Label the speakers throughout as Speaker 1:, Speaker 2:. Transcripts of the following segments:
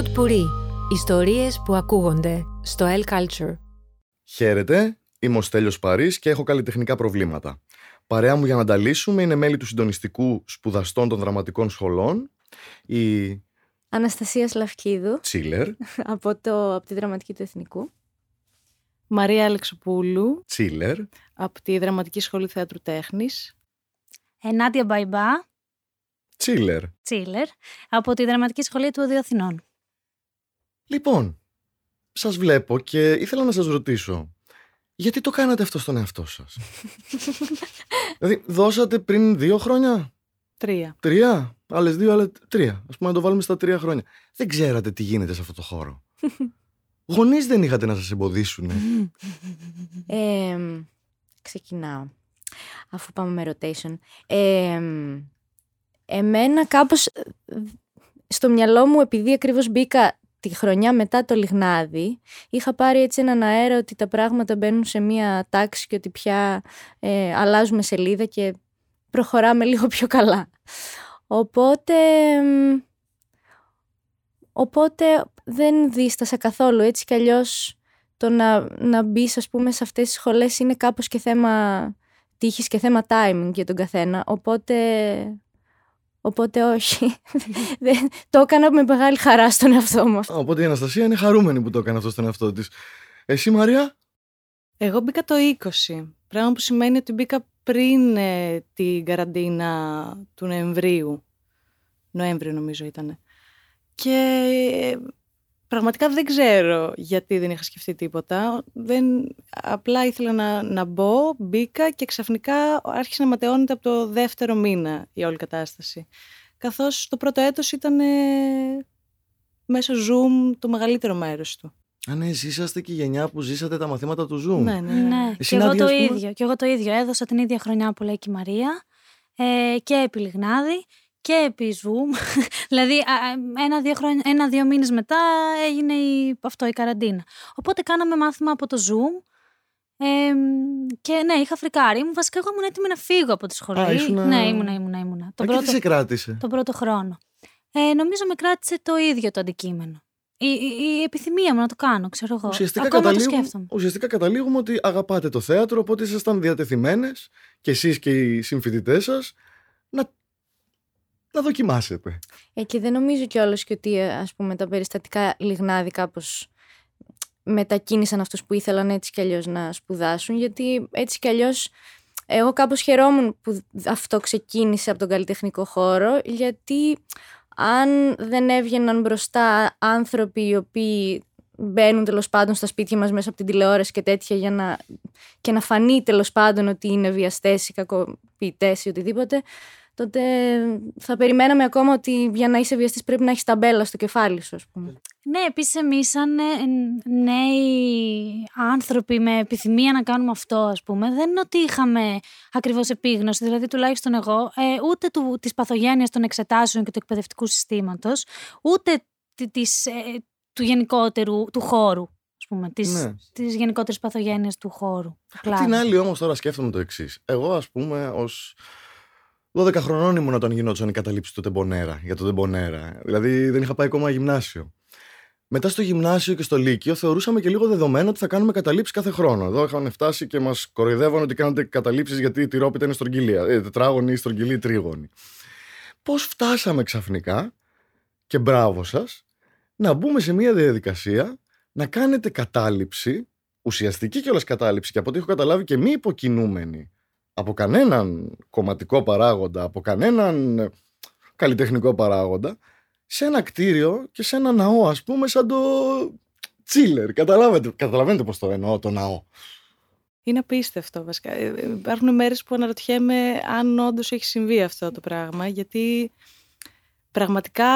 Speaker 1: Pod Puri. Ιστορίες που ακούγονται στο El Culture.
Speaker 2: Χαίρετε, είμαι ο Στέλιος Παρής και έχω καλλιτεχνικά προβλήματα. Παρέα μου για να τα λύσουμε είναι μέλη του συντονιστικού σπουδαστών των δραματικών σχολών, η
Speaker 3: Αναστασία Σλαυκίδου
Speaker 2: Τσίλερ,
Speaker 3: από, το, από τη Δραματική του Εθνικού.
Speaker 4: Μαρία Αλεξοπούλου
Speaker 2: Τσίλερ,
Speaker 4: από τη Δραματική Σχολή Θεάτρου Τέχνης.
Speaker 5: Ενάντια Μπαϊμπά,
Speaker 2: Τσίλερ.
Speaker 5: Τσίλερ, από τη Δραματική Σχολή του Οδείου Αθηνών.
Speaker 2: Λοιπόν, σας βλέπω και ήθελα να σας ρωτήσω, γιατί το κάνατε αυτό στον εαυτό σας; δηλαδή, δώσατε πριν δύο χρόνια,
Speaker 4: Τρία.
Speaker 2: τρία, άλλες δύο, άλλες τρία. Ας πούμε να το βάλουμε στα τρία χρόνια. Δεν ξέρατε τι γίνεται σε αυτό το χώρο. Γονείς δεν είχατε να σας εμποδίσουν.
Speaker 3: Ε, ξεκινάω, αφού πάμε με rotation. Ε, εμένα κάπως ε, στο μυαλό μου, επειδή ακριβώς μπήκα τη χρονιά μετά το Λιγνάδι, είχα πάρει έτσι έναν αέρα ότι τα πράγματα μπαίνουν σε μία τάξη και ότι πια ε, αλλάζουμε σελίδα και προχωράμε λίγο πιο καλά. Οπότε, μ, οπότε δεν δίστασα καθόλου. Έτσι κι αλλιώς το να, να μπει ας πούμε σε αυτές τις σχολές είναι κάπως και θέμα τύχης και θέμα timing για τον καθένα. Οπότε, οπότε όχι. Δεν- το έκανα με μεγάλη χαρά στον εαυτό μου. αυτό.
Speaker 2: Α, Οπότε η Αναστασία είναι χαρούμενη που το έκανε αυτό στον εαυτό της. Εσύ Μαρία,
Speaker 4: Εγώ μπήκα το 20, πράγμα που σημαίνει ότι μπήκα πριν ε, την καραντίνα του Νοεμβρίου. Νοέμβριο νομίζω ήταν. Και ε, πραγματικά δεν ξέρω γιατί δεν είχα σκεφτεί τίποτα. Δεν, απλά ήθελα να, να μπω, μπήκα και ξαφνικά άρχισε να ματαιώνεται από το δεύτερο μήνα η όλη κατάσταση. Καθώς το πρώτο έτος ήταν ε, μέσω Zoom το μεγαλύτερο μέρος του.
Speaker 2: Α, ναι, εσείς είσαστε και η γενιά που ζήσατε τα μαθήματα του Zoom.
Speaker 4: Ναι, ναι, ναι.
Speaker 5: Ναι,
Speaker 2: Εσύ,
Speaker 5: και εγώ
Speaker 2: Νάντια,
Speaker 5: το
Speaker 2: ας πούμε;
Speaker 5: ίδιο. Και εγώ το ίδιο. Έδωσα την ίδια χρονιά που λέει και η Μαρία ε, και επί Λιγνάδη και επί Zoom. δηλαδή α, α, ένα-δύο, χρόνια, ένα-δύο μήνες μετά έγινε η, αυτό η καραντίνα. Οπότε κάναμε μάθημα από το Zoom ε, και ναι, είχα φρικάρει. Ήμουν, βασικά εγώ ήμουν έτοιμη να φύγω από τη σχολή.
Speaker 2: Α, ήσουνα-
Speaker 5: Ναι, ήμουνα, ήμουνα, ήμουνα.
Speaker 2: Α,
Speaker 5: Τον
Speaker 2: και τι
Speaker 5: πρώτο,
Speaker 2: σε κράτησε;
Speaker 5: τον πρώτο χρόνο. Ε, νομίζω με κράτησε το ίδιο το αντικείμενο. Η, η, η επιθυμία μου να το κάνω, ξέρω εγώ.
Speaker 2: Ουσιαστικά,
Speaker 5: Ακόμα το
Speaker 2: καταλήγουμε,
Speaker 5: σκέφτομαι.
Speaker 2: ουσιαστικά καταλήγουμε ότι αγαπάτε το θέατρο, οπότε ήσασταν διατεθειμένες και εσείς και οι συμφοιτητές σας να, να δοκιμάσετε.
Speaker 3: Ε, και δεν νομίζω κιόλας και ότι ε, ας πούμε τα περιστατικά Λιγνάδη κάπως μετακίνησαν αυτούς που ήθελαν έτσι κι αλλιώς να σπουδάσουν γιατί έτσι κι αλλιώς εγώ κάπως χαιρόμουν που αυτό ξεκίνησε από τον καλλιτεχνικό χώρο γιατί αν δεν έβγαιναν μπροστά άνθρωποι οι οποίοι μπαίνουν τέλος πάντων στα σπίτια μας μέσα από την τηλεόραση και τέτοια για να, και να φανεί τέλος πάντων ότι είναι βιαστές ή κακοποιητές ή οτιδήποτε τότε θα περιμέναμε ακόμα ότι για να είσαι βιαστής πρέπει να έχεις ταμπέλα στο κεφάλι σου, ας πούμε.
Speaker 5: Ναι, επίσης εμείς, σαν ε, νέοι άνθρωποι με επιθυμία να κάνουμε αυτό, ας πούμε, δεν είναι ότι είχαμε ακριβώς επίγνωση, δηλαδή τουλάχιστον εγώ, ε, ούτε του, της παθογένειας των εξετάσεων και του εκπαιδευτικού συστήματος, ούτε τη- της, ε, του γενικότερου, του χώρου, ας πούμε, της,
Speaker 2: Ναι.
Speaker 5: της γενικότερης παθογένειας του χώρου. Του
Speaker 2: Απ'
Speaker 5: κλάδου.
Speaker 2: την άλλη όμως τώρα σκέφτομαι το εξής. Εγώ ας πούμε ως 12 χρονών ήμουν όταν γινόταν η καταλήψη του Τεμπονέρα, για το Τεμπονέρα. Δηλαδή δεν είχα πάει ακόμα γυμνάσιο. Μετά στο γυμνάσιο και στο Λύκειο θεωρούσαμε και λίγο δεδομένο ότι θα κάνουμε καταλήψεις κάθε χρόνο. Εδώ είχαν φτάσει και μας κοροϊδεύαν ότι κάνατε καταλήψεις γιατί η τυρόπιτα είναι στρογγυλία. Ε, τετράγωνη, στρογγυλή, τρίγωνη. Πώς φτάσαμε ξαφνικά, και μπράβο σας, να μπούμε σε μια διαδικασία να κάνετε κατάληψη, ουσιαστική κιόλας κατάληψη, και από ό,τι έχω καταλάβει και μη υποκινούμενη από κανέναν κομματικό παράγοντα, από κανέναν ε, καλλιτεχνικό παράγοντα, σε ένα κτίριο και σε ένα ναό, ας πούμε, σαν το τσίλερ. Καταλάβετε, καταλαβαίνετε πώς το εννοώ το ναό.
Speaker 4: Είναι απίστευτο βασικά. Ε, ε, Υπάρχουν μέρες που αναρωτιέμαι αν όντως έχει συμβεί αυτό το πράγμα, γιατί πραγματικά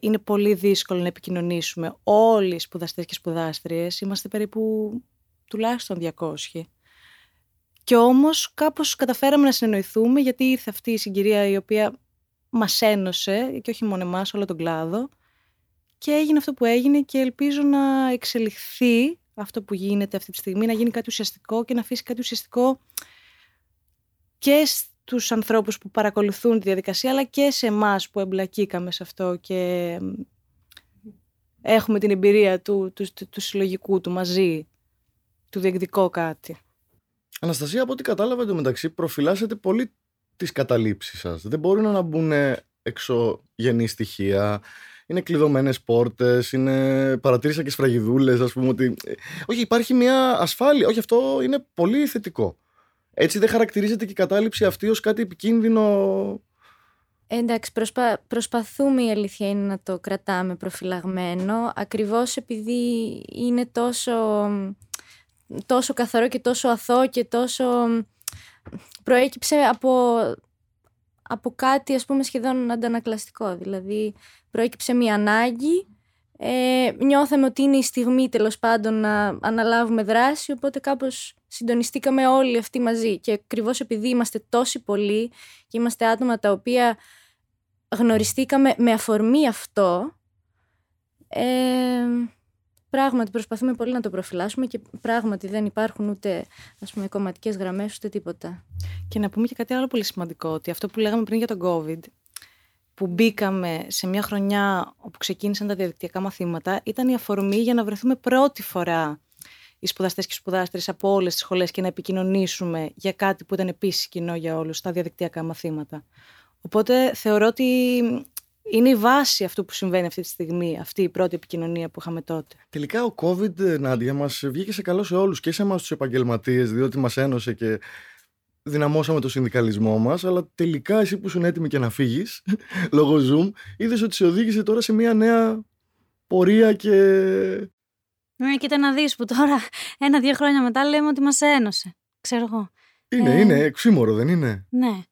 Speaker 4: είναι πολύ δύσκολο να επικοινωνήσουμε όλοι οι σπουδαστές και σπουδάστριες. Είμαστε περίπου τουλάχιστον 200. Και όμως κάπως καταφέραμε να συνεννοηθούμε γιατί ήρθε αυτή η συγκυρία η οποία μας ένωσε και όχι μόνο εμάς, όλο τον κλάδο και έγινε αυτό που έγινε και ελπίζω να εξελιχθεί αυτό που γίνεται αυτή τη στιγμή, να γίνει κάτι ουσιαστικό και να αφήσει κάτι ουσιαστικό και στους ανθρώπους που παρακολουθούν τη διαδικασία αλλά και σε εμάς που εμπλακήκαμε σε αυτό και έχουμε την εμπειρία του, του, του, του συλλογικού, του μαζί, του διεκδικό κάτι.
Speaker 2: Αναστασία, από ό,τι κατάλαβα εντωμεταξύ, προφυλάσσετε πολύ τις καταλήψεις σας. Δεν μπορούν να μπουν εξωγενή στοιχεία, είναι κλειδωμένες πόρτες, είναι... παρατήρησα και σφραγιδούλες, ας πούμε. Ότι... ε, Όχι, υπάρχει μια ασφάλεια. Όχι, αυτό είναι πολύ θετικό. Έτσι δεν χαρακτηρίζεται και η κατάληψη αυτή ως κάτι επικίνδυνο.
Speaker 3: Εντάξει, προσπα... προσπαθούμε η αλήθεια είναι να το κρατάμε προφυλαγμένο, ακριβώς επειδή είναι τόσο, τόσο καθαρό και τόσο αθώο και τόσο προέκυψε από, από κάτι ας πούμε σχεδόν αντανακλαστικό. Δηλαδή προέκυψε μια ανάγκη, ε, νιώθαμε ότι είναι η στιγμή τέλος πάντων να αναλάβουμε δράση, οπότε κάπως συντονιστήκαμε όλοι αυτοί μαζί. Και ακριβώς επειδή είμαστε τόσοι πολλοί και είμαστε άτομα τα οποία γνωριστήκαμε με αφορμή αυτό, ε, πράγματι προσπαθούμε πολύ να το προφυλάσσουμε και πράγματι δεν υπάρχουν ούτε ας πούμε κομματικές γραμμές ούτε τίποτα.
Speaker 4: Και να πούμε και κάτι άλλο πολύ σημαντικό, ότι αυτό που λέγαμε πριν για τον COVID, που μπήκαμε σε μια χρονιά όπου ξεκίνησαν τα διαδικτυακά μαθήματα, ήταν η αφορμή για να βρεθούμε πρώτη φορά οι σπουδαστές και οι σπουδάστρες από όλες τις σχολές και να επικοινωνήσουμε για κάτι που ήταν επίσης κοινό για όλους, τα διαδικτυακά μαθήματα. Οπότε θεωρώ ότι είναι η βάση αυτού που συμβαίνει αυτή τη στιγμή, αυτή η πρώτη επικοινωνία που είχαμε τότε.
Speaker 2: Τελικά ο COVID, Νάντια, μας βγήκε σε καλό σε όλους και σε εμάς τους επαγγελματίες, διότι μας ένωσε και δυναμώσαμε το συνδικαλισμό μας. Αλλά τελικά εσύ που ήσουν έτοιμη και να φύγεις λόγω Zoom, είδες ότι σε οδήγησε τώρα σε μια νέα πορεία και.
Speaker 5: Ναι, κοίτα να δεις που τώρα ένα-δύο χρόνια μετά λέμε ότι μας ένωσε. Ξέρω εγώ.
Speaker 2: Είναι,
Speaker 5: Ε.
Speaker 2: είναι, εξήμορο, δεν είναι;
Speaker 5: Ναι.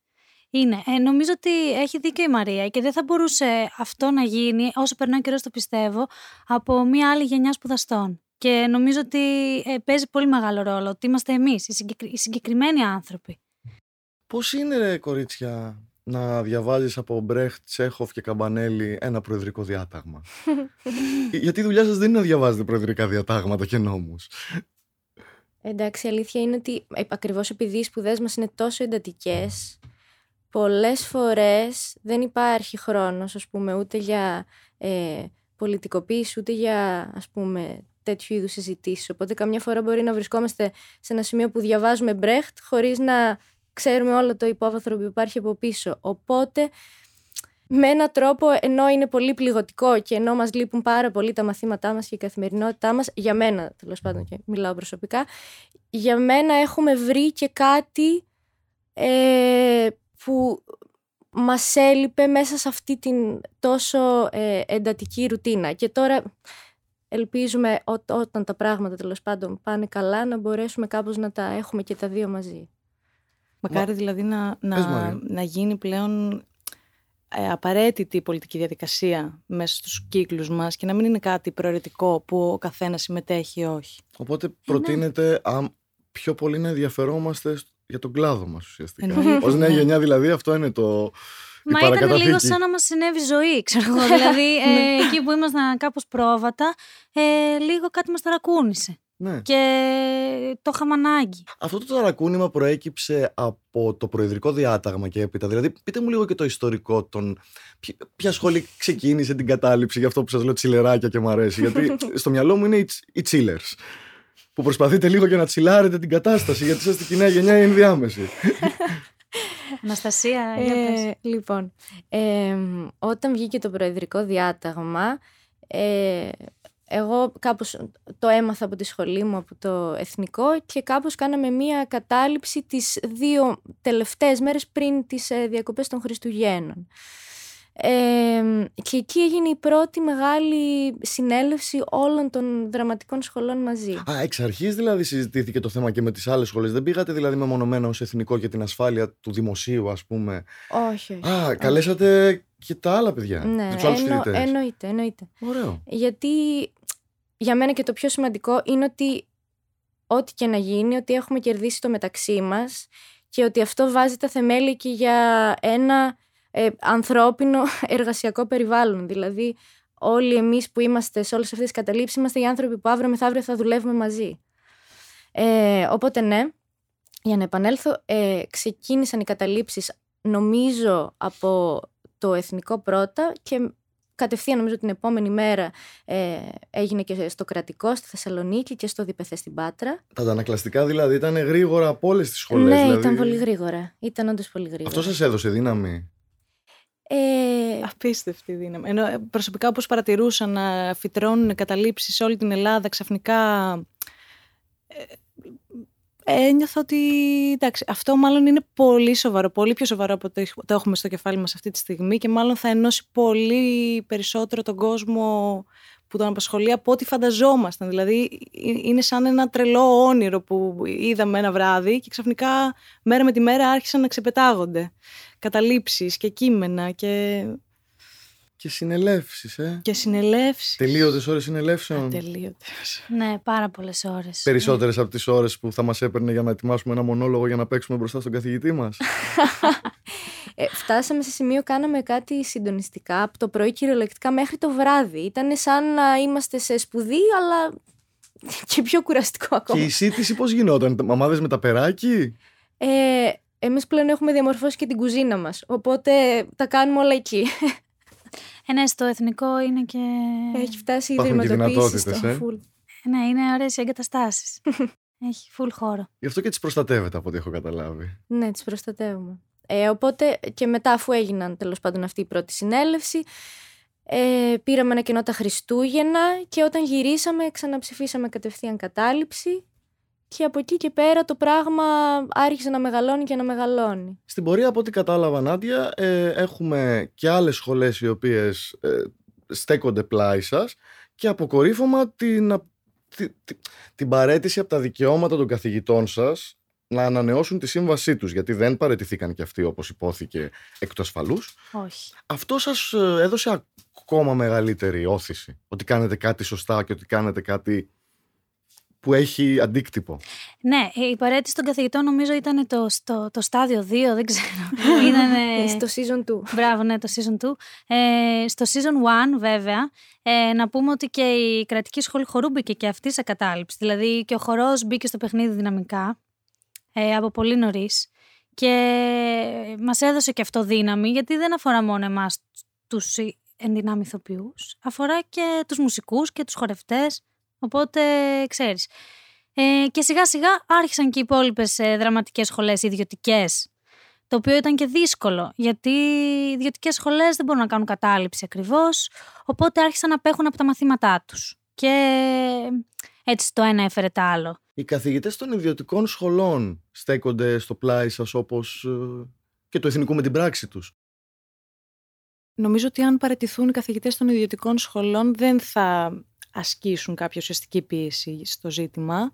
Speaker 5: Είναι. Ε, νομίζω ότι έχει δίκιο η Μαρία και δεν θα μπορούσε αυτό να γίνει, όσο περνάει ο καιρός το πιστεύω, από μια άλλη γενιά σπουδαστών. Και νομίζω ότι ε, παίζει πολύ μεγάλο ρόλο ότι είμαστε εμείς, οι, συγκεκρι- οι συγκεκριμένοι άνθρωποι.
Speaker 2: Πώς είναι, ρε, κορίτσια, να διαβάζεις από Μπρέχτ, Τσέχοφ και Καμπανέλη ένα προεδρικό διάταγμα; Γιατί η δουλειά σας δεν είναι να διαβάζετε προεδρικά διατάγματα και νόμους.
Speaker 3: Εντάξει, η αλήθεια είναι ότι ε, ακριβώς επειδή οι σπουδές μας είναι τόσο εντατικές, πολλές φορές δεν υπάρχει χρόνος, ας πούμε, ούτε για ε, πολιτικοποίηση, ούτε για, ας πούμε, τέτοιου είδους συζητήσεις. Οπότε καμιά φορά μπορεί να βρισκόμαστε σε ένα σημείο που διαβάζουμε Μπρέχτ χωρίς να ξέρουμε όλο το υπόβαθρο που υπάρχει από πίσω. Οπότε με έναν τρόπο, ενώ είναι πολύ πληγωτικό και ενώ μας λείπουν πάρα πολύ τα μαθήματά μας και η καθημερινότητά μας, για μένα τέλος πάντων και μιλάω προσωπικά, για μένα έχουμε βρει και κάτι ε, που μας έλειπε μέσα σε αυτή την τόσο ε, εντατική ρουτίνα. Και τώρα ελπίζουμε ό, όταν τα πράγματα τέλος πάντων πάνε καλά να μπορέσουμε κάπως να τα έχουμε και τα δύο μαζί.
Speaker 4: Μακάρι δηλαδή να,
Speaker 2: Πες,
Speaker 4: να,
Speaker 2: Μαρία.
Speaker 4: να γίνει πλέον ε, απαραίτητη η πολιτική διαδικασία μέσα στους κύκλους μας και να μην είναι κάτι προαιρετικό που ο καθένας συμμετέχει ή όχι.
Speaker 2: Οπότε προτείνεται α, πιο πολύ να ενδιαφερόμαστε σ- για τον κλάδο μας ουσιαστικά.
Speaker 4: Εννοείται,
Speaker 2: Ω νέα
Speaker 4: ναι.
Speaker 2: γενιά δηλαδή, αυτό είναι το. η
Speaker 5: Μα ήταν
Speaker 2: παρακαταθήκη.
Speaker 5: λίγο σαν να μας συνέβη ζωή, ξέρω εγώ. δηλαδή, ε, εκεί που ήμασταν κάπως πρόβατα, ε, λίγο κάτι μας ταρακούνησε.
Speaker 2: Ναι.
Speaker 5: Και το είχαμε ανάγκη.
Speaker 2: Αυτό το ταρακούνημα προέκυψε από το προεδρικό διάταγμα και έπειτα. Δηλαδή, πείτε μου λίγο και το ιστορικό των. Ποια- Ποια σχολή ξεκίνησε την κατάληψη για αυτό που σας λέω τσιλεράκια και μου αρέσει. Γιατί στο μυαλό μου είναι οι, τσι- οι chillers. Που προσπαθείτε λίγο και να τσιλάρετε την κατάσταση, γιατί είσαστε και η νέα γενιά η ενδιάμεση.
Speaker 5: Αναστασία, για πες.
Speaker 3: Ε, λοιπόν, ε, όταν βγήκε το προεδρικό διάταγμα, ε, εγώ κάπως το έμαθα από τη σχολή μου, από το εθνικό και κάπως κάναμε μία κατάληψη τις δύο τελευταίες μέρες πριν τις ε, διακοπές των Χριστουγέννων. Ε, και εκεί έγινε η πρώτη μεγάλη συνέλευση όλων των δραματικών σχολών μαζί.
Speaker 2: Α, εξ αρχής δηλαδή συζητήθηκε το θέμα και με τις άλλες σχολές. Δεν πήγατε δηλαδή μεμονωμένα ως εθνικό για την ασφάλεια του δημοσίου, ας πούμε;
Speaker 3: Όχι, όχι.
Speaker 2: Α, καλέσατε και τα άλλα παιδιά.
Speaker 3: ναι,
Speaker 2: και τους άλλους
Speaker 3: εννο-
Speaker 2: φοιτητές.
Speaker 3: εννοείται, εννοείται.
Speaker 2: Ωραίο.
Speaker 3: Γιατί για μένα και το πιο σημαντικό είναι ότι ό,τι και να γίνει, ότι έχουμε κερδίσει το μεταξύ μας και ότι αυτό βάζει τα θεμέλια και για ένα ε, ανθρώπινο εργασιακό περιβάλλον. Δηλαδή όλοι εμείς που είμαστε σε όλες αυτές τις καταλήψεις είμαστε οι άνθρωποι που αύριο μεθαύριο θα δουλεύουμε μαζί. Ε, οπότε ναι, για να επανέλθω, ε, ξεκίνησαν οι καταλήψεις νομίζω από το εθνικό πρώτα και κατευθείαν νομίζω την επόμενη μέρα ε, έγινε και στο κρατικό στη Θεσσαλονίκη και στο Διπεθέ στην Πάτρα.
Speaker 2: Τα αντανακλαστικά δηλαδή ήταν γρήγορα από όλες τις σχολές.
Speaker 3: Ναι,
Speaker 2: δηλαδή...
Speaker 3: ήταν πολύ γρήγορα. Ήταν όντως πολύ γρήγορα.
Speaker 2: Αυτό σας έδωσε δύναμη;
Speaker 3: Ε,
Speaker 4: Απίστευτη δύναμη. Ενώ ε, προσωπικά όπως παρατηρούσα να φυτρώνουν καταλήψεις σε όλη την Ελλάδα ξαφνικά ε, ένιωθα ότι εντάξει, αυτό μάλλον είναι πολύ σοβαρό, πολύ πιο σοβαρό από το το έχουμε στο κεφάλι μας αυτή τη στιγμή και μάλλον θα ενώσει πολύ περισσότερο τον κόσμο που τον απασχολεί από ό,τι φανταζόμασταν. Δηλαδή είναι σαν ένα τρελό όνειρο που είδαμε ένα βράδυ και ξαφνικά μέρα με τη μέρα άρχισαν να ξεπετάγονται καταλήψεις και κείμενα και...
Speaker 2: Και συνελεύσεις, ε.
Speaker 4: Και συνελεύσεις.
Speaker 2: Τελείωτες ώρες συνελεύσεων.
Speaker 4: Τελείωτες.
Speaker 5: Ναι, πάρα πολλές ώρες.
Speaker 2: Περισσότερες από τις ώρες που θα μας έπαιρνε για να ετοιμάσουμε ένα μονόλογο για να παίξουμε μπροστά στον καθηγητή μας.
Speaker 3: ε, φτάσαμε σε σημείο, κάναμε κάτι συντονιστικά από το πρωί κυριολεκτικά μέχρι το βράδυ. Ήταν σαν να είμαστε σε σπουδή, αλλά και πιο κουραστικό ακόμα.
Speaker 2: Και η σύντηση πώς γινόταν, μαμάδες με τα περάκι;
Speaker 3: Ε, εμείς πλέον έχουμε διαμορφώσει και την κουζίνα μας, οπότε τα κάνουμε όλα εκεί.
Speaker 5: Ε, ναι, στο εθνικό είναι και...
Speaker 3: Έχει φτάσει η
Speaker 2: Υπάρχουν και
Speaker 3: ιδρυματοποίηση στο
Speaker 2: δυνατότητες, ε.
Speaker 3: full.
Speaker 5: Ναι, είναι ωραίες οι εγκαταστάσεις. Έχει full χώρο.
Speaker 2: Γι' αυτό και τις προστατεύετε από ό,τι έχω καταλάβει.
Speaker 3: Ναι, τις προστατεύουμε. Ε, οπότε και μετά αφού έγιναν τέλος πάντων αυτή η πρώτη συνέλευση, ε, πήραμε ένα κενό τα Χριστούγεννα και όταν γυρίσαμε ξαναψηφίσαμε κατευθείαν κατάληψη και από εκεί και πέρα το πράγμα άρχισε να μεγαλώνει και να μεγαλώνει.
Speaker 2: Στην πορεία, από ό,τι κατάλαβα, Νάντια, ε, έχουμε και άλλες σχολές οι οποίες ε, στέκονται πλάι σας και αποκορύφωμα την, α- τη- τη- την παρέτηση από τα δικαιώματα των καθηγητών σας να ανανεώσουν τη σύμβασή τους, γιατί δεν παρετηθήκαν και αυτοί όπως υπόθηκε εκ του ασφαλούς.
Speaker 5: Όχι.
Speaker 2: Αυτό σας ε, έδωσε ακόμα μεγαλύτερη όθηση, ότι κάνετε κάτι σωστά και ότι κάνετε κάτι που έχει αντίκτυπο.
Speaker 5: Ναι, η παρέτηση των καθηγητών νομίζω ήταν το, στο, το στάδιο 2, δεν ξέρω. Ήτανε...
Speaker 3: Στο season 2.
Speaker 5: Μπράβο, ναι, το season 2. Ε, στο season 1, βέβαια, ε, να πούμε ότι και η κρατική σχολή χορού μπήκε και αυτή σε κατάληψη. Δηλαδή και ο χορός μπήκε στο παιχνίδι δυναμικά ε, από πολύ νωρίς. Και μας έδωσε και αυτό δύναμη, γιατί δεν αφορά μόνο εμάς τους ενδυνάμει ηθοποιούς, αφορά και τους μουσικούς και τους χορευτές, οπότε ξέρεις. Ε, και σιγά σιγά άρχισαν και οι υπόλοιπες δραματικές σχολές ιδιωτικές το οποίο ήταν και δύσκολο, γιατί οι ιδιωτικές σχολές δεν μπορούν να κάνουν κατάληψη ακριβώς, οπότε άρχισαν να απέχουν από τα μαθήματά τους. Και έτσι το ένα έφερε το άλλο.
Speaker 2: Οι καθηγητές των ιδιωτικών σχολών στέκονται στο πλάι σας όπως ε, και του εθνικού με την πράξη τους.
Speaker 4: Νομίζω ότι αν παραιτηθούν οι καθηγητές των ιδιωτικών σχολών δεν θα ασκήσουν κάποια ουσιαστική πίεση στο ζήτημα,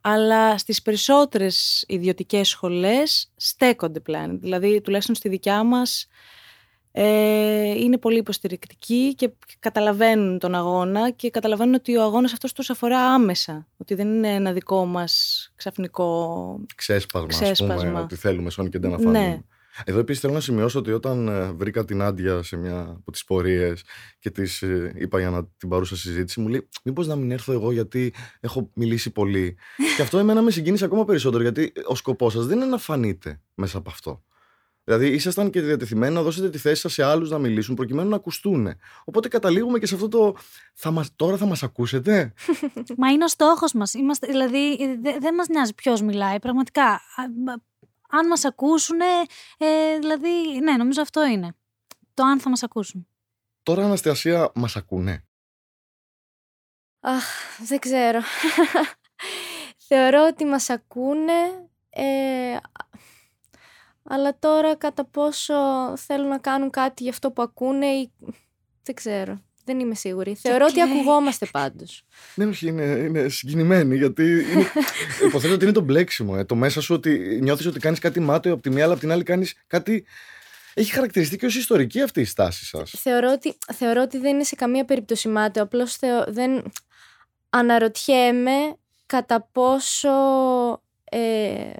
Speaker 4: αλλά στις περισσότερες ιδιωτικές σχολές στέκονται πλέον. Δηλαδή, τουλάχιστον στη δικιά μας, ε, είναι πολύ υποστηρικτικοί και καταλαβαίνουν τον αγώνα και καταλαβαίνουν ότι ο αγώνας αυτός τους αφορά άμεσα. Ότι δεν είναι ένα δικό μας ξαφνικό...
Speaker 2: Ξέσπασμα, ας
Speaker 4: Ξέσπασμα.
Speaker 2: πούμε, ότι θέλουμε σόν και δεν να φάνουμε.
Speaker 4: Ναι.
Speaker 2: Εδώ επίσης θέλω να σημειώσω ότι όταν ε, βρήκα την Άντια σε μια από τις πορείες και της είπα για να την παρούσα συζήτηση, μου λέει: Μήπως να μην έρθω εγώ, γιατί έχω μιλήσει πολύ. και αυτό εμένα με συγκίνησε ακόμα περισσότερο, γιατί ο σκοπός σας δεν είναι να φανείτε μέσα από αυτό. Δηλαδή, ήσασταν και διατεθειμένοι να δώσετε τη θέση σας σε άλλους να μιλήσουν προκειμένου να ακουστούν. Οπότε καταλήγουμε και σε αυτό το. Θα μας, τώρα θα μας ακούσετε.
Speaker 5: Μα είναι ο στόχος μας. Δηλαδή, δε- δεν μας νοιάζει ποιος μιλάει. Πραγματικά. Α, μα- Αν μας ακούσουν, ε, δηλαδή, ναι, νομίζω αυτό είναι. Το αν θα μας ακούσουν.
Speaker 2: τώρα, Αναστασία, μας ακούνε.
Speaker 3: Αχ, δεν ξέρω. Θεωρώ ότι μας ακούνε, ε, αλλά τώρα κατά πόσο θέλουν να κάνουν κάτι για αυτό που ακούνε ή... Δεν ξέρω. Δεν είμαι σίγουρη. Θεωρώ ότι
Speaker 5: κλαίει.
Speaker 3: ακουγόμαστε πάντως.
Speaker 2: Ναι, όχι, είναι, είναι συγκινημένη γιατί είναι, υποθέτω ότι είναι το μπλέξιμο. Ε, το μέσα σου ότι νιώθεις ότι κάνεις κάτι μάταιο από τη μία, αλλά από την άλλη κάνεις κάτι. Έχει χαρακτηριστεί και ως ιστορική αυτή η στάση σας.
Speaker 3: Θεωρώ ότι, θεωρώ ότι δεν είναι σε καμία περίπτωση μάταιο. Απλώς θεω, δεν αναρωτιέμαι κατά πόσο ε,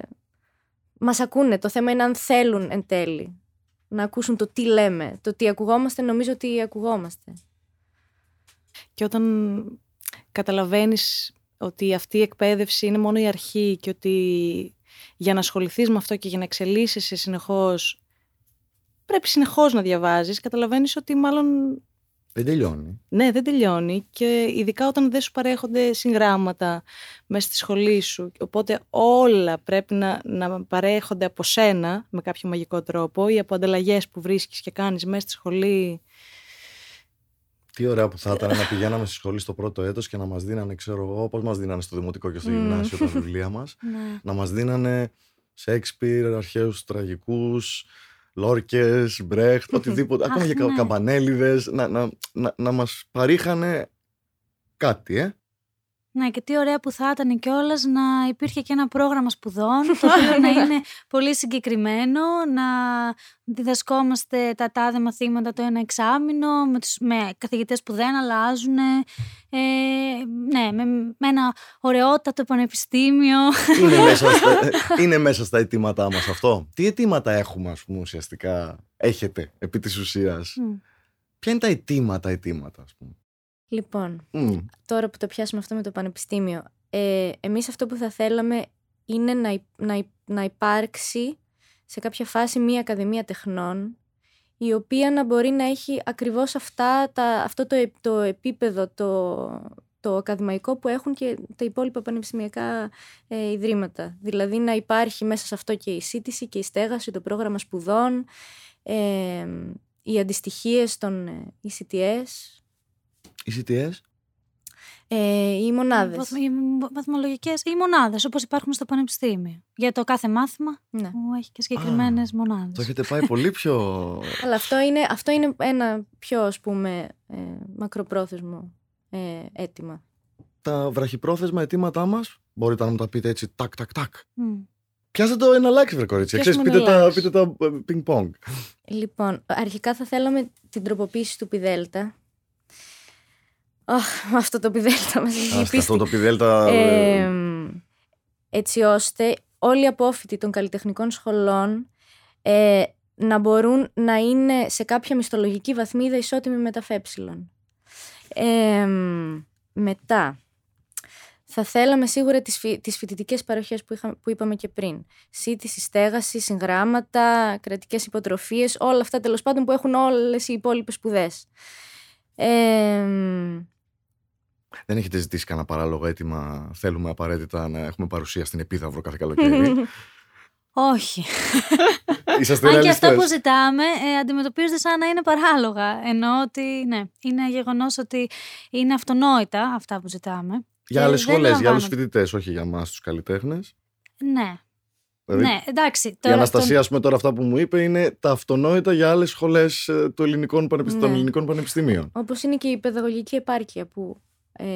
Speaker 3: μας ακούνε. Το θέμα είναι αν θέλουν εν τέλει να ακούσουν το τι λέμε. Το τι ακουγόμαστε νομίζω ότι ακουγόμαστε.
Speaker 4: Και όταν καταλαβαίνεις ότι αυτή η εκπαίδευση είναι μόνο η αρχή και ότι για να ασχοληθείς με αυτό και για να εξελίσσεσαι συνεχώς πρέπει συνεχώς να διαβάζεις, καταλαβαίνεις ότι μάλλον
Speaker 2: Δεν τελειώνει.
Speaker 4: Ναι, δεν τελειώνει και ειδικά όταν δεν σου παρέχονται συγγράμματα μέσα στη σχολή σου. Οπότε όλα πρέπει να, να παρέχονται από σένα με κάποιο μαγικό τρόπο ή από ανταλλαγές που βρίσκεις και κάνεις μέσα στη σχολή.
Speaker 2: Τι ωραία που θα ήταν να πηγαίναμε στη σχολή στο πρώτο έτος και να μας δίνανε, ξέρω εγώ, πώς μας δίνανε στο δημοτικό και στο
Speaker 3: Μμμ.
Speaker 2: γυμνάσιο τα βιβλία μας.
Speaker 5: Ναι.
Speaker 2: να μας δίνανε Σέξπιρ, αρχαίους τραγικούς, Λόρκες, Μπρέχτ, οτιδήποτε,
Speaker 5: Αχ,
Speaker 2: ακόμα και κα-
Speaker 5: ναι.
Speaker 2: καμπανέλιδες, να, να, να, να μας παρήχανε κάτι, ε.
Speaker 5: Ναι, και τι ωραία που θα ήταν κιόλας να υπήρχε και ένα πρόγραμμα σπουδών, το οποίο να είναι πολύ συγκεκριμένο, να διδασκόμαστε τα τάδε μαθήματα το ένα εξάμεινο, με, τους, με καθηγητές που δεν αλλάζουν, ε, ναι, με, με ένα ωραιότατο πανεπιστήμιο.
Speaker 2: Είναι μέσα, στα, είναι μέσα στα αιτήματά μας αυτό. Τι αιτήματα έχουμε, ας πούμε, ουσιαστικά, έχετε, επί της ουσίας;
Speaker 5: Μμ.
Speaker 2: Ποια είναι τα αιτήματα, αιτήματα, ας πούμε;
Speaker 3: Λοιπόν,
Speaker 2: Μμ.
Speaker 3: τώρα που το πιάσουμε αυτό με το πανεπιστήμιο, ε, εμείς αυτό που θα θέλαμε είναι να, υ- να, υ- να υπάρξει σε κάποια φάση μία ακαδημία τεχνών η οποία να μπορεί να έχει ακριβώς αυτά, τα, αυτό το, ε- το επίπεδο, το, το ακαδημαϊκό που έχουν και τα υπόλοιπα πανεπιστημιακά ε, ιδρύματα. Δηλαδή να υπάρχει μέσα σε αυτό και η σύντηση και η στέγαση, το πρόγραμμα σπουδών, ε, οι αντιστοιχίες των ε, ECTS,
Speaker 2: Οι CTS,
Speaker 3: ε, οι μονάδες.
Speaker 5: Βαθμ- οι βαθμολογικές ή μονάδες, όπως υπάρχουν στο πανεπιστήμιο. Για το κάθε μάθημα
Speaker 3: Ναι.
Speaker 5: που έχει και συγκεκριμένες μονάδες.
Speaker 2: το έχετε πάει πολύ πιο...
Speaker 3: Αλλά αυτό είναι, αυτό είναι ένα πιο ας πούμε ε, μακροπρόθεσμο ε, αίτημα.
Speaker 2: τα βραχυπρόθεσμα αιτήματά μας, μπορείτε να μου τα πείτε έτσι, τάκ, τάκ, τάκ.
Speaker 5: Μμ.
Speaker 2: Πιάστε το ένα like, βρε κορίτσια. Ξέρεις,
Speaker 3: Πιάσουμε
Speaker 2: πείτε
Speaker 3: ένα
Speaker 2: τα,
Speaker 3: like.
Speaker 2: πείτε τα ε, ping-pong.
Speaker 3: Λοιπόν, αρχικά θα θέλαμε την τροποποίηση του πιδέλτα. Αχ, αυτό το πιδέλτα μας έχει
Speaker 2: Άστα,
Speaker 3: πίστη.
Speaker 2: αυτό το πιδέλτα...
Speaker 3: Ε,
Speaker 2: ε,
Speaker 3: έτσι ώστε όλοι οι απόφοιτοι των καλλιτεχνικών σχολών ε, να μπορούν να είναι σε κάποια μισθολογική βαθμίδα ισότιμη με τα φέψιλον. Ε, μετά, θα θέλαμε σίγουρα τις, φοι, τις φοιτητικές παροχές που, είχα, που είπαμε και πριν. Σύντηση, στέγαση, συγγράμματα, κρατικές υποτροφίες, όλα αυτά τέλος πάντων που έχουν όλες οι υπόλοιπες σπουδές. Ε,
Speaker 2: Δεν έχετε ζητήσει κανένα παράλογο αίτημα. Θέλουμε απαραίτητα να έχουμε παρουσία στην Επίδαυρο κάθε καλοκαίρι.
Speaker 5: Όχι.
Speaker 2: Είσαστε
Speaker 5: Αν και αυτά
Speaker 2: ρεαλιστές.
Speaker 5: που ζητάμε ε, αντιμετωπίζονται σαν να είναι παράλογα. Ενώ ότι ναι, είναι γεγονός ότι είναι αυτονόητα αυτά που ζητάμε.
Speaker 2: Για
Speaker 5: και
Speaker 2: άλλες
Speaker 5: δεν
Speaker 2: σχολές, για άλλους
Speaker 5: λαμβάνονται.
Speaker 2: φοιτητές, όχι για εμά τους καλλιτέχνες.
Speaker 5: Ναι.
Speaker 2: Δηλαδή,
Speaker 5: ναι, εντάξει.
Speaker 2: η
Speaker 5: Τώρα,
Speaker 2: Αναστασία, ας πούμε, τώρα αυτά που μου είπε είναι τα αυτονόητα για άλλες σχολές των ελληνικών
Speaker 3: Ναι.
Speaker 2: πανεπιστημίων.
Speaker 3: Όπως είναι και η παιδαγωγική επάρκεια που ε,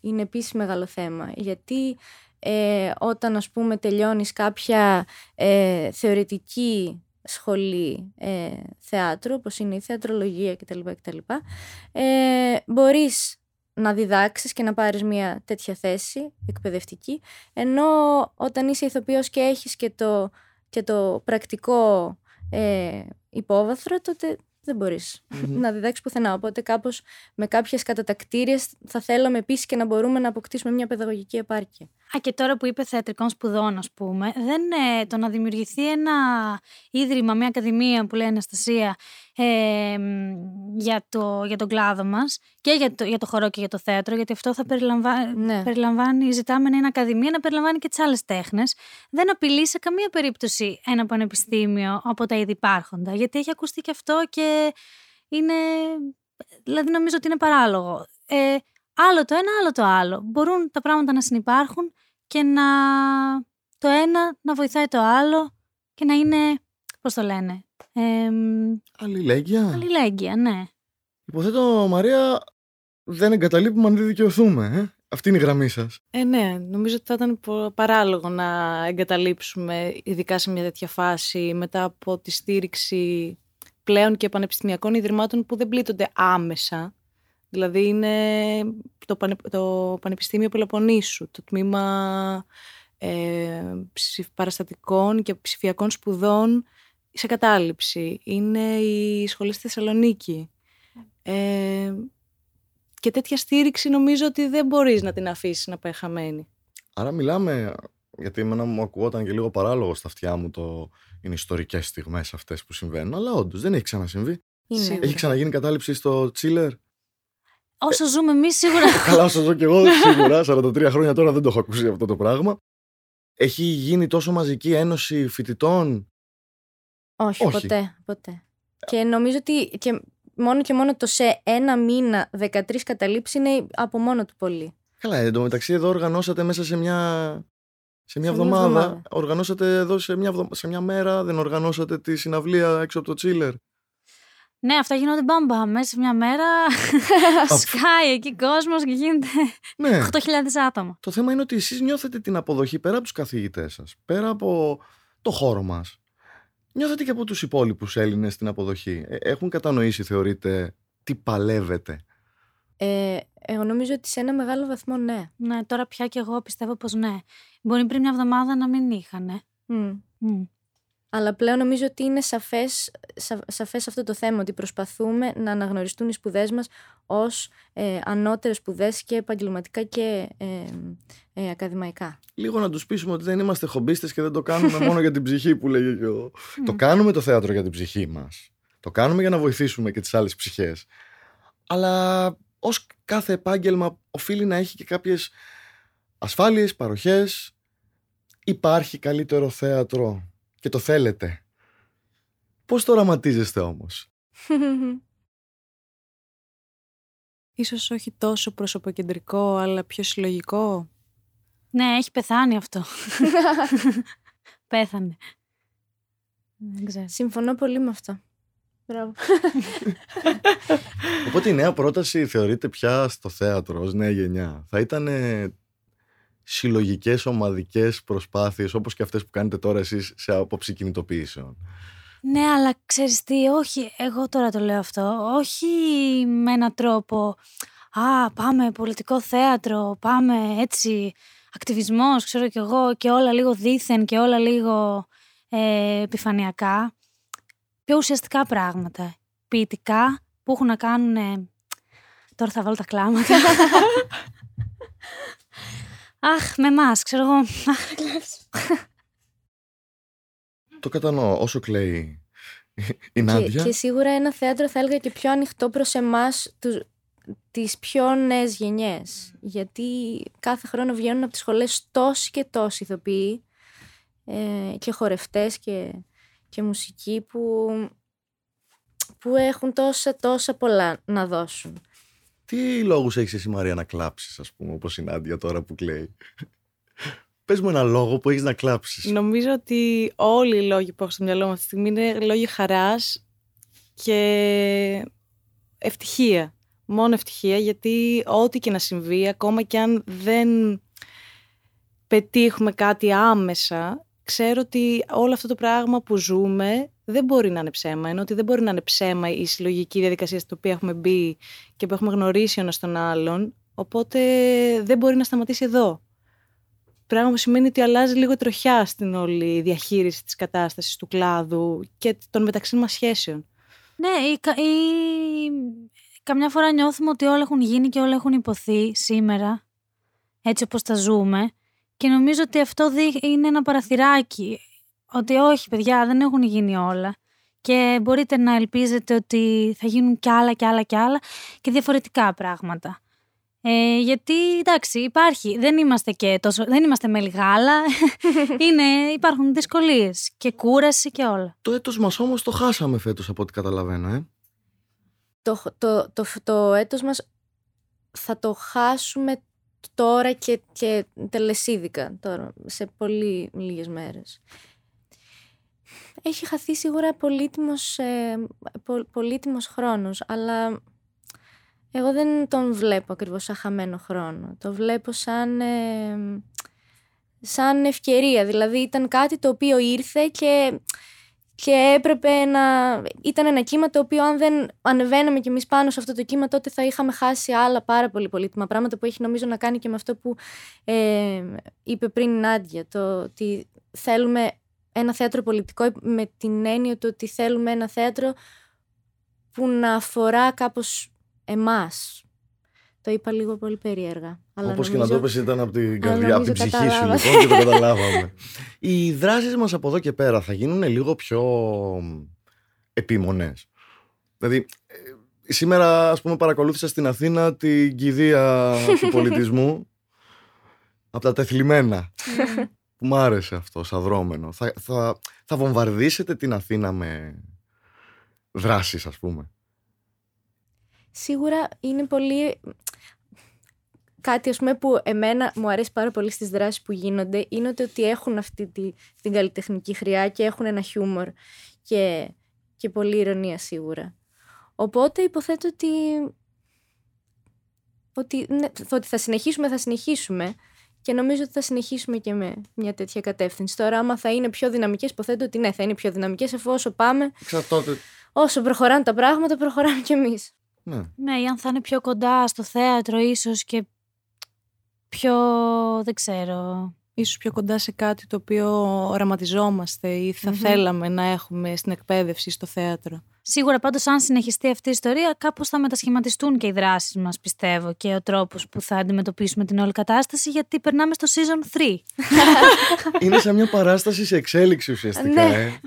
Speaker 3: είναι επίσης μεγάλο θέμα. Γιατί ε, όταν ας πούμε τελειώνεις κάποια ε, θεωρητική σχολή ε, θεάτρου, όπως είναι η θεατρολογία κτλ. κτλ ε, μπορείς να διδάξεις και να πάρεις μια τέτοια θέση εκπαιδευτική, ενώ όταν είσαι ηθοποιός και έχεις και το, και το πρακτικό ε, υπόβαθρο, τότε δεν μπορείς να διδάξεις πουθενά. Οπότε κάπως με κάποιες κατατακτήριες θα θέλαμε επίσης και να μπορούμε να αποκτήσουμε μια παιδαγωγική επάρκεια.
Speaker 5: Α, και τώρα που είπε θεατρικών σπουδών, ας πούμε, δεν ε, το να δημιουργηθεί ένα ίδρυμα, μια ακαδημία που λέει Αναστασία ε, μ, για, το, για τον κλάδο μας και για το, για το χορό και για το θέατρο, γιατί αυτό θα περιλαμβάνει,
Speaker 3: Ναι.
Speaker 5: περιλαμβάνει ζητάμε να είναι ακαδημία, να περιλαμβάνει και τις άλλες τέχνες. Δεν απειλεί σε καμία περίπτωση ένα πανεπιστήμιο από τα ήδη υπάρχοντα, γιατί έχει ακουστεί και αυτό και είναι. Δηλαδή, νομίζω ότι είναι παράλογο. Ε, άλλο το ένα, άλλο το άλλο. Μπορούν τα πράγματα να συνεπάρχουν και να το ένα να βοηθάει το άλλο και να είναι, πώς το λένε, ε,
Speaker 2: Αλληλέγγυα.
Speaker 5: αλληλέγγυα, ναι.
Speaker 2: Υποθέτω, Μαρία, δεν εγκαταλείπουμε αν δεν δικαιωθούμε. Ε; Αυτή είναι η γραμμή σας.
Speaker 4: Ε, ναι, νομίζω ότι θα ήταν πο- παράλογο να εγκαταλείψουμε, ειδικά σε μια τέτοια φάση, μετά από τη στήριξη πλέον και πανεπιστημιακών ιδρυμάτων που δεν πλήττονται άμεσα. Δηλαδή είναι το, Πανε- το Πανεπιστήμιο Πελοποννήσου, το τμήμα ε, ψηφ- παραστατικών και ψηφιακών σπουδών σε κατάληψη. Είναι η σχολή στη Θεσσαλονίκη. Ε, και τέτοια στήριξη νομίζω ότι δεν μπορείς να την αφήσεις να πάει χαμένη.
Speaker 2: Άρα μιλάμε, γιατί εμένα μου ακουγόταν και λίγο παράλογο στα αυτιά μου το είναι ιστορικές στιγμές αυτές που συμβαίνουν. Αλλά όντως δεν έχει ξανασυμβεί.
Speaker 3: Είναι.
Speaker 4: Σίγουρα.
Speaker 2: Έχει ξαναγίνει κατάληψη στο Τσίλερ;
Speaker 5: Όσο ζούμε εμείς, σίγουρα.
Speaker 2: Καλά, όσο ζω κι εγώ, σίγουρα. 43 χρόνια τώρα δεν το έχω ακούσει αυτό το πράγμα. Έχει γίνει τόσο μαζική ένωση φοιτητών;
Speaker 3: Όχι,
Speaker 2: Όχι.
Speaker 3: ποτέ, ποτέ. Και νομίζω ότι και μόνο και μόνο το σε ένα μήνα 13 καταλήψεις είναι από μόνο του πολύ.
Speaker 2: Καλά, εντωμεταξύ εδώ οργανώσατε μέσα σε μια, σε μια
Speaker 3: Σε μια
Speaker 2: εβδομάδα.
Speaker 3: εβδομάδα.
Speaker 2: Οργανώσατε εδώ σε μια, εβδο- σε μια μέρα, δεν οργανώσατε τη συναυλία έξω από το τσίλερ.
Speaker 5: Ναι, αυτά γίνονται μπαμπα. Μέσα σε μια μέρα σκάει εκεί κόσμος και γίνεται
Speaker 2: Ναι.
Speaker 5: 8.000 άτομα.
Speaker 2: Το θέμα είναι ότι εσείς νιώθετε την αποδοχή πέρα από τους καθηγητές σας, πέρα από το χώρο μας. Νιώθετε και από τους υπόλοιπους Έλληνες την αποδοχή. Ε, Έχουν κατανοήσει, θεωρείτε, τι παλεύετε;
Speaker 3: Ε, εγώ νομίζω ότι σε ένα μεγάλο βαθμό ναι.
Speaker 5: Ναι, τώρα πια και εγώ πιστεύω πως ναι. Μπορεί πριν μια εβδομάδα να μην είχαν. ε.
Speaker 3: Μμ.
Speaker 5: Μμ.
Speaker 3: Αλλά πλέον νομίζω ότι είναι σαφές, σα, σαφές αυτό το θέμα, ότι προσπαθούμε να αναγνωριστούν οι σπουδές μας ως ε, ανώτερες σπουδές και επαγγελματικά και ε, ε, ακαδημαϊκά.
Speaker 2: Λίγο να τους πείσουμε ότι δεν είμαστε χομπίστες και δεν το κάνουμε μόνο για την ψυχή που λέγει και ο... Το κάνουμε το θέατρο για την ψυχή μας. Το κάνουμε για να βοηθήσουμε και τις άλλες ψυχές. Αλλά ως κάθε επάγγελμα οφείλει να έχει και κάποιες ασφάλειες, παροχές. Υπάρχει καλύτερο θέατρο και το θέλετε. Πώς το οραματίζεστε όμως;
Speaker 4: Ίσως όχι τόσο προσωποκεντρικό, αλλά πιο συλλογικό.
Speaker 5: Ναι, έχει πεθάνει αυτό. Πέθανε. Δεν ξέρω.
Speaker 3: Συμφωνώ πολύ με αυτό. Μπράβο.
Speaker 2: Οπότε η νέα πρόταση θεωρείται πια στο θέατρο ως νέα γενιά. Θα ήταν συλλογικές ομαδικές προσπάθειες όπως και αυτές που κάνετε τώρα εσείς σε απόψη κινητοποιήσεων.
Speaker 5: Ναι, αλλά ξέρεις τι, όχι, εγώ τώρα το λέω αυτό, όχι με έναν τρόπο, α, πάμε πολιτικό θέατρο, πάμε έτσι, ακτιβισμός, ξέρω κι εγώ, και όλα λίγο δίθεν και όλα λίγο ε, επιφανειακά. Πιο ουσιαστικά πράγματα, ποιητικά, που έχουν να κάνουν, ε, τώρα θα βάλω τα κλάματα. Αχ, με εμάς, ξέρω εγώ. Αχ, να κλάψω.
Speaker 2: Το κατανοώ όσο κλαίει η
Speaker 3: και,
Speaker 2: Νάντια.
Speaker 3: και σίγουρα ένα θέατρο θα έλεγα και πιο ανοιχτό προς εμάς τους, τις πιο νέες γενιές. Γιατί κάθε χρόνο βγαίνουν από τις σχολές τόσοι και τόσοι ηθοποιοί ε, και χορευτές και, και μουσικοί που, που έχουν τόσα τόσα πολλά να δώσουν.
Speaker 2: Τι λόγους έχεις εσύ Μαρία να κλάψεις ας πούμε όπως η Νάντια τώρα που κλαίει; Πες μου ένα λόγο που έχεις να κλάψεις.
Speaker 4: Νομίζω ότι όλοι οι λόγοι που έχω στο μυαλό μου αυτή τη στιγμή είναι λόγοι χαράς και ευτυχία. Μόνο ευτυχία, γιατί ό,τι και να συμβεί, ακόμα και αν δεν πετύχουμε κάτι άμεσα, ξέρω ότι όλο αυτό το πράγμα που ζούμε δεν μπορεί να είναι ψέμα. Ενώ ότι δεν μπορεί να είναι ψέμα η συλλογική διαδικασία στην οποία έχουμε μπει και που έχουμε γνωρίσει ο ένας τον άλλον. Οπότε δεν μπορεί να σταματήσει εδώ. Πράγμα που σημαίνει ότι αλλάζει λίγο η τροχιά στην όλη διαχείριση της κατάστασης του κλάδου και των μεταξύ μας σχέσεων.
Speaker 5: Ναι, ή, κα- ή καμιά φορά νιώθουμε ότι όλα έχουν γίνει και όλα έχουν υποθεί σήμερα, έτσι όπως τα ζούμε. Και νομίζω ότι αυτό δι- είναι ένα παραθυράκι. Ότι όχι, παιδιά, δεν έχουν γίνει όλα. Και μπορείτε να ελπίζετε ότι θα γίνουν κι άλλα κι άλλα κι άλλα και διαφορετικά πράγματα. Ε, γιατί εντάξει, υπάρχει. Δεν είμαστε και τόσο. Δεν είμαστε μέλη γάλα. είναι, υπάρχουν δυσκολίες και κούραση και όλα.
Speaker 2: Το έτος μας όμως το χάσαμε φέτος από ό,τι καταλαβαίνω. Ε.
Speaker 3: Το, το, το, το έτος μας θα το χάσουμε τώρα και, και τελεσίδικα τώρα, σε πολύ λίγες μέρες. Έχει χαθεί σίγουρα πολύτιμος, ε, πο- πολύτιμος χρόνος, αλλά εγώ δεν τον βλέπω ακριβώς σαν χαμένο χρόνο. Το βλέπω σαν, ε, σαν ευκαιρία. Δηλαδή ήταν κάτι το οποίο ήρθε και και έπρεπε να. ήταν ένα κύμα το οποίο, αν δεν ανεβαίναμε κι εμείς πάνω σε αυτό το κύμα, τότε θα είχαμε χάσει άλλα πάρα πολύ πολύτιμα πράγματα που έχει νομίζω να κάνει και με αυτό που ε, είπε πριν η Νάντια. Το ότι θέλουμε ένα θέατρο πολιτικό με την έννοια του ότι θέλουμε ένα θέατρο που να αφορά κάπως εμάς. Το είπα λίγο πολύ περίεργα. Αλλά
Speaker 2: Όπως και να
Speaker 3: νομίζω-
Speaker 2: το πες ήταν από την
Speaker 3: Αλλά
Speaker 2: καρδιά, από την
Speaker 3: νομίζω
Speaker 2: ψυχή σου
Speaker 3: καταλάβατε.
Speaker 2: λοιπόν και το καταλάβαμε. Οι δράσεις μας από εδώ και πέρα θα γίνουν λίγο πιο επίμονες. Δηλαδή, ε, σήμερα, ας πούμε, παρακολούθησα στην Αθήνα την κηδεία του πολιτισμού από τα τεθλιμμένα. Που μου άρεσε αυτό, σαν δρόμενο. Θα, θα, θα βομβαρδίσετε την Αθήνα με δράσεις, ας πούμε.
Speaker 3: Σίγουρα είναι πολύ κάτι ας πούμε, που εμένα μου αρέσει πάρα πολύ στις δράσεις που γίνονται είναι ότι έχουν αυτή τη, την καλλιτεχνική χρειά και έχουν ένα χιούμορ και, και πολύ ηρωνία σίγουρα. Οπότε υποθέτω ότι, ότι, ναι, ότι θα συνεχίσουμε, θα συνεχίσουμε και νομίζω ότι θα συνεχίσουμε και με μια τέτοια κατεύθυνση. Τώρα, άμα θα είναι πιο δυναμικές, υποθέτω ότι ναι, θα είναι πιο δυναμικές εφόσον πάμε.
Speaker 2: Εξαρτάται.
Speaker 3: Όσο προχωράνε τα πράγματα, προχωράμε κι εμείς.
Speaker 2: Ναι.
Speaker 5: Ναι, ή αν θα είναι πιο κοντά στο θέατρο ίσως και πιο, δεν ξέρω,
Speaker 4: ίσως πιο κοντά σε κάτι το οποίο οραματιζόμαστε ή θα θέλαμε να έχουμε στην εκπαίδευση στο θέατρο.
Speaker 5: Σίγουρα πάντως αν συνεχιστεί αυτή η ιστορία κάπως θα μετασχηματιστούν και οι δράσεις μας πιστεύω και ο τρόπος που θα αντιμετωπίσουμε την όλη κατάσταση γιατί περνάμε στο season 3.
Speaker 2: Είναι σαν μια παράσταση σε εξέλιξη ουσιαστικά.
Speaker 3: Ναι.
Speaker 2: ε.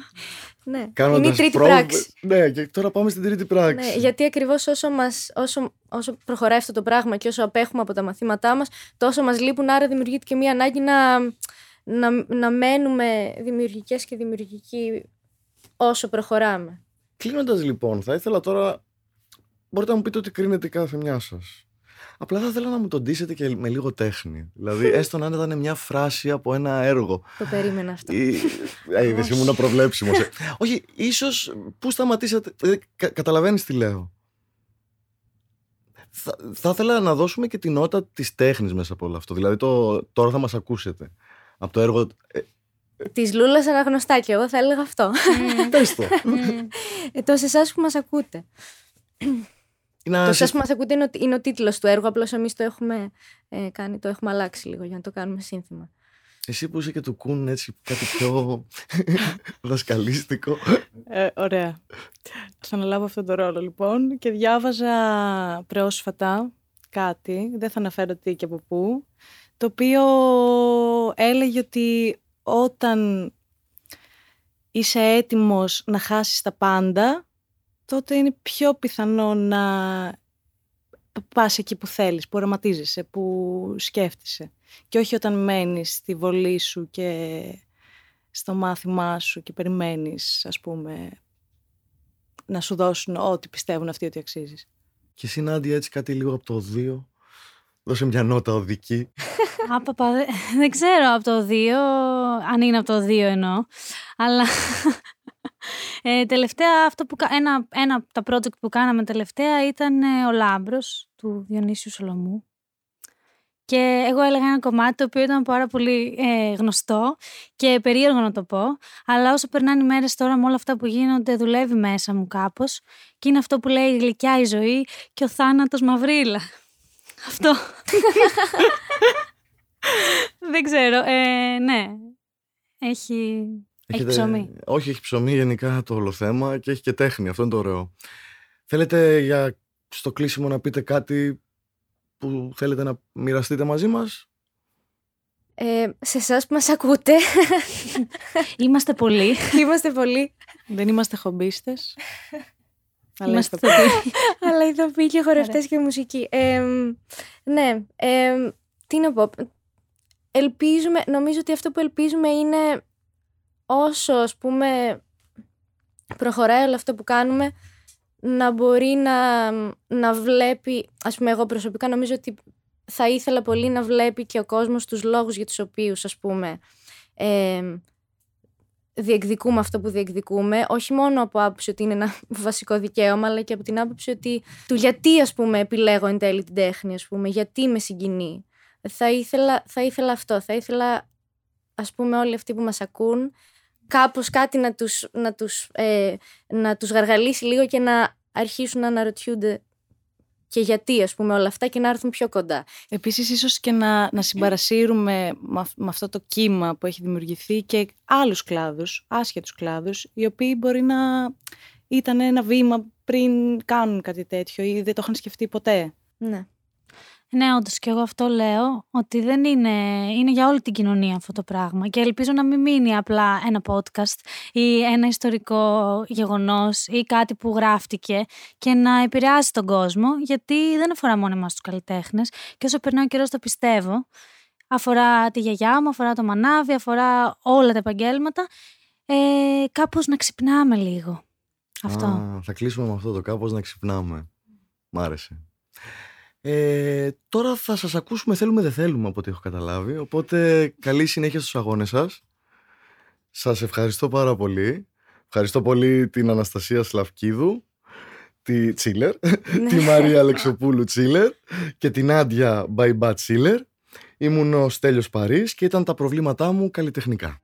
Speaker 3: Ναι,
Speaker 2: Κάνοντας
Speaker 3: είναι η τρίτη
Speaker 2: πρόβες.
Speaker 3: πράξη.
Speaker 2: Ναι, και τώρα πάμε στην τρίτη πράξη.
Speaker 3: Ναι, γιατί ακριβώς όσο, μας, όσο, όσο προχωράει αυτό το πράγμα και όσο απέχουμε από τα μαθήματά μας, τόσο μας λείπουν. Άρα δημιουργείται και μια ανάγκη να, να, να μένουμε δημιουργικές και δημιουργικοί όσο προχωράμε.
Speaker 2: Κλείνοντας λοιπόν, θα ήθελα τώρα. Μπορείτε να μου πείτε ότι κρίνετε κάθε μια σας. Απλά θα ήθελα να μου τον ντύσετε και με λίγο τέχνη. Δηλαδή, έστω να ήταν μια φράση από ένα έργο.
Speaker 3: Το περίμενα αυτό.
Speaker 2: Ή... Ε, είδες, ήμουν προβλέψιμος. Όχι, ίσως πού σταματήσατε. Ε, κα, Καταλαβαίνεις τι λέω. Θα, θα ήθελα να δώσουμε και την νότα της τέχνης μέσα από όλο αυτό. Δηλαδή, το, τώρα θα μας ακούσετε. Από το έργο. Ε,
Speaker 3: Της Λούλας αναγνωστά και εγώ θα έλεγα αυτό.
Speaker 2: πες το.
Speaker 3: ε, το σε εσάς που μας ακούτε.
Speaker 2: Να
Speaker 3: το
Speaker 2: συ-
Speaker 3: εσά που μας ακούτε είναι ο, είναι ο τίτλος του έργου. Απλώς εμείς το έχουμε ε, κάνει, το έχουμε αλλάξει λίγο για να το κάνουμε σύνθημα.
Speaker 2: Εσύ που είσαι και του κουν έτσι κάτι πιο δασκαλίστικο.
Speaker 4: Ε, ωραία. Θα αναλάβω αυτόν τον ρόλο λοιπόν και διάβαζα πρόσφατα κάτι, δεν θα αναφέρω τι και από πού, το οποίο έλεγε ότι όταν είσαι έτοιμος να χάσεις τα πάντα, τότε είναι πιο πιθανό να πας εκεί που θέλεις, που οραματίζεσαι, που σκέφτεσαι. Και όχι όταν μένεις στη βολή σου και στο μάθημά σου και περιμένεις, ας πούμε, να σου δώσουν ό,τι πιστεύουν αυτοί ότι αξίζεις.
Speaker 2: Και εσύ Νάντια έτσι κάτι λίγο από το δύο. Δώσε μια νότα οδική.
Speaker 5: Άπαπα, δεν, δεν ξέρω από το 2, αν είναι από το 2 εννοώ, αλλά ε, τελευταία αυτό που, κα- ένα, ένα από τα project που κάναμε τελευταία ήταν ε, ο Λάμπρος του Διονύσιου Σολομού. Και εγώ έλεγα ένα κομμάτι το οποίο ήταν πάρα πολύ ε, γνωστό και περίεργο να το πω, αλλά όσο περνάνε οι μέρες τώρα με όλα αυτά που γίνονται δουλεύει μέσα μου κάπως και είναι αυτό που λέει η γλυκιά η ζωή και ο θάνατος μαυρίλα. Αυτό. Δεν ξέρω. Ε, ναι. Έχει, έχει
Speaker 2: Έχετε-
Speaker 5: ψωμί.
Speaker 2: Όχι, έχει ψωμί γενικά το όλο θέμα και έχει και τέχνη. Αυτό είναι το ωραίο. Θέλετε για στο κλείσιμο να πείτε κάτι που θέλετε να μοιραστείτε μαζί μας;
Speaker 3: Ε, σε εσάς που μας ακούτε,
Speaker 5: Είμαστε πολλοί.
Speaker 3: είμαστε πολλοί.
Speaker 4: Δεν είμαστε χομπίστες. αλλά
Speaker 5: Είμαστε
Speaker 4: ηθοποιοί.
Speaker 5: ηθοποιοί.
Speaker 3: Αλλά ηθοποιοί και χορευτές και μουσική. Ε, ναι, ε, τι να πω. Ελπίζουμε, νομίζω ότι αυτό που ελπίζουμε είναι όσο ας πούμε προχωράει όλο αυτό που κάνουμε να μπορεί να, να βλέπει, ας πούμε εγώ προσωπικά νομίζω ότι θα ήθελα πολύ να βλέπει και ο κόσμος τους λόγους για τους οποίους ας πούμε ε, διεκδικούμε αυτό που διεκδικούμε, όχι μόνο από άποψη ότι είναι ένα βασικό δικαίωμα, αλλά και από την άποψη ότι του γιατί ας πούμε επιλέγω εν τέλει την τέχνη, ας πούμε, γιατί με συγκινεί. Θα ήθελα, θα ήθελα αυτό, θα ήθελα ας πούμε όλοι αυτοί που μας ακούν κάπως κάτι να τους, να τους, ε, να τους γαργαλίσει λίγο και να αρχίσουν να αναρωτιούνται και γιατί ας πούμε όλα αυτά και να έρθουν πιο κοντά.
Speaker 4: Επίσης ίσως και να, να συμπαρασύρουμε με, αυ- με αυτό το κύμα που έχει δημιουργηθεί και άλλους κλάδους, άσχετους κλάδους, οι οποίοι μπορεί να ήταν ένα βήμα πριν κάνουν κάτι τέτοιο ή δεν το είχαν σκεφτεί ποτέ.
Speaker 3: Ναι.
Speaker 5: Ναι, όντως και εγώ αυτό λέω, ότι δεν είναι, είναι για όλη την κοινωνία αυτό το πράγμα και ελπίζω να μην μείνει απλά ένα podcast ή ένα ιστορικό γεγονός ή κάτι που γράφτηκε και να επηρεάσει τον κόσμο, γιατί δεν αφορά μόνο εμάς τους καλλιτέχνες και όσο περνάει ο καιρός το πιστεύω, αφορά τη γιαγιά μου, αφορά το μανάβι, αφορά όλα τα επαγγέλματα, ε, κάπως να ξυπνάμε λίγο. Αυτό.
Speaker 2: Α, θα κλείσουμε με αυτό το κάπως να ξυπνάμε. Μ' άρεσε. Ε, τώρα θα σας ακούσουμε θέλουμε δεν θέλουμε από ό,τι έχω καταλάβει. Οπότε καλή συνέχεια στους αγώνες σας. Σας ευχαριστώ πάρα πολύ. Ευχαριστώ πολύ την Αναστασία Σλαυκίδου, τη Τσίλερ, τη Μαρία Αλεξοπούλου Τσίλερ και την Άντια Μπαϊμπά Τσίλερ. Ήμουν ο Στέλιος Παρής και ήταν τα προβλήματά μου καλλιτεχνικά.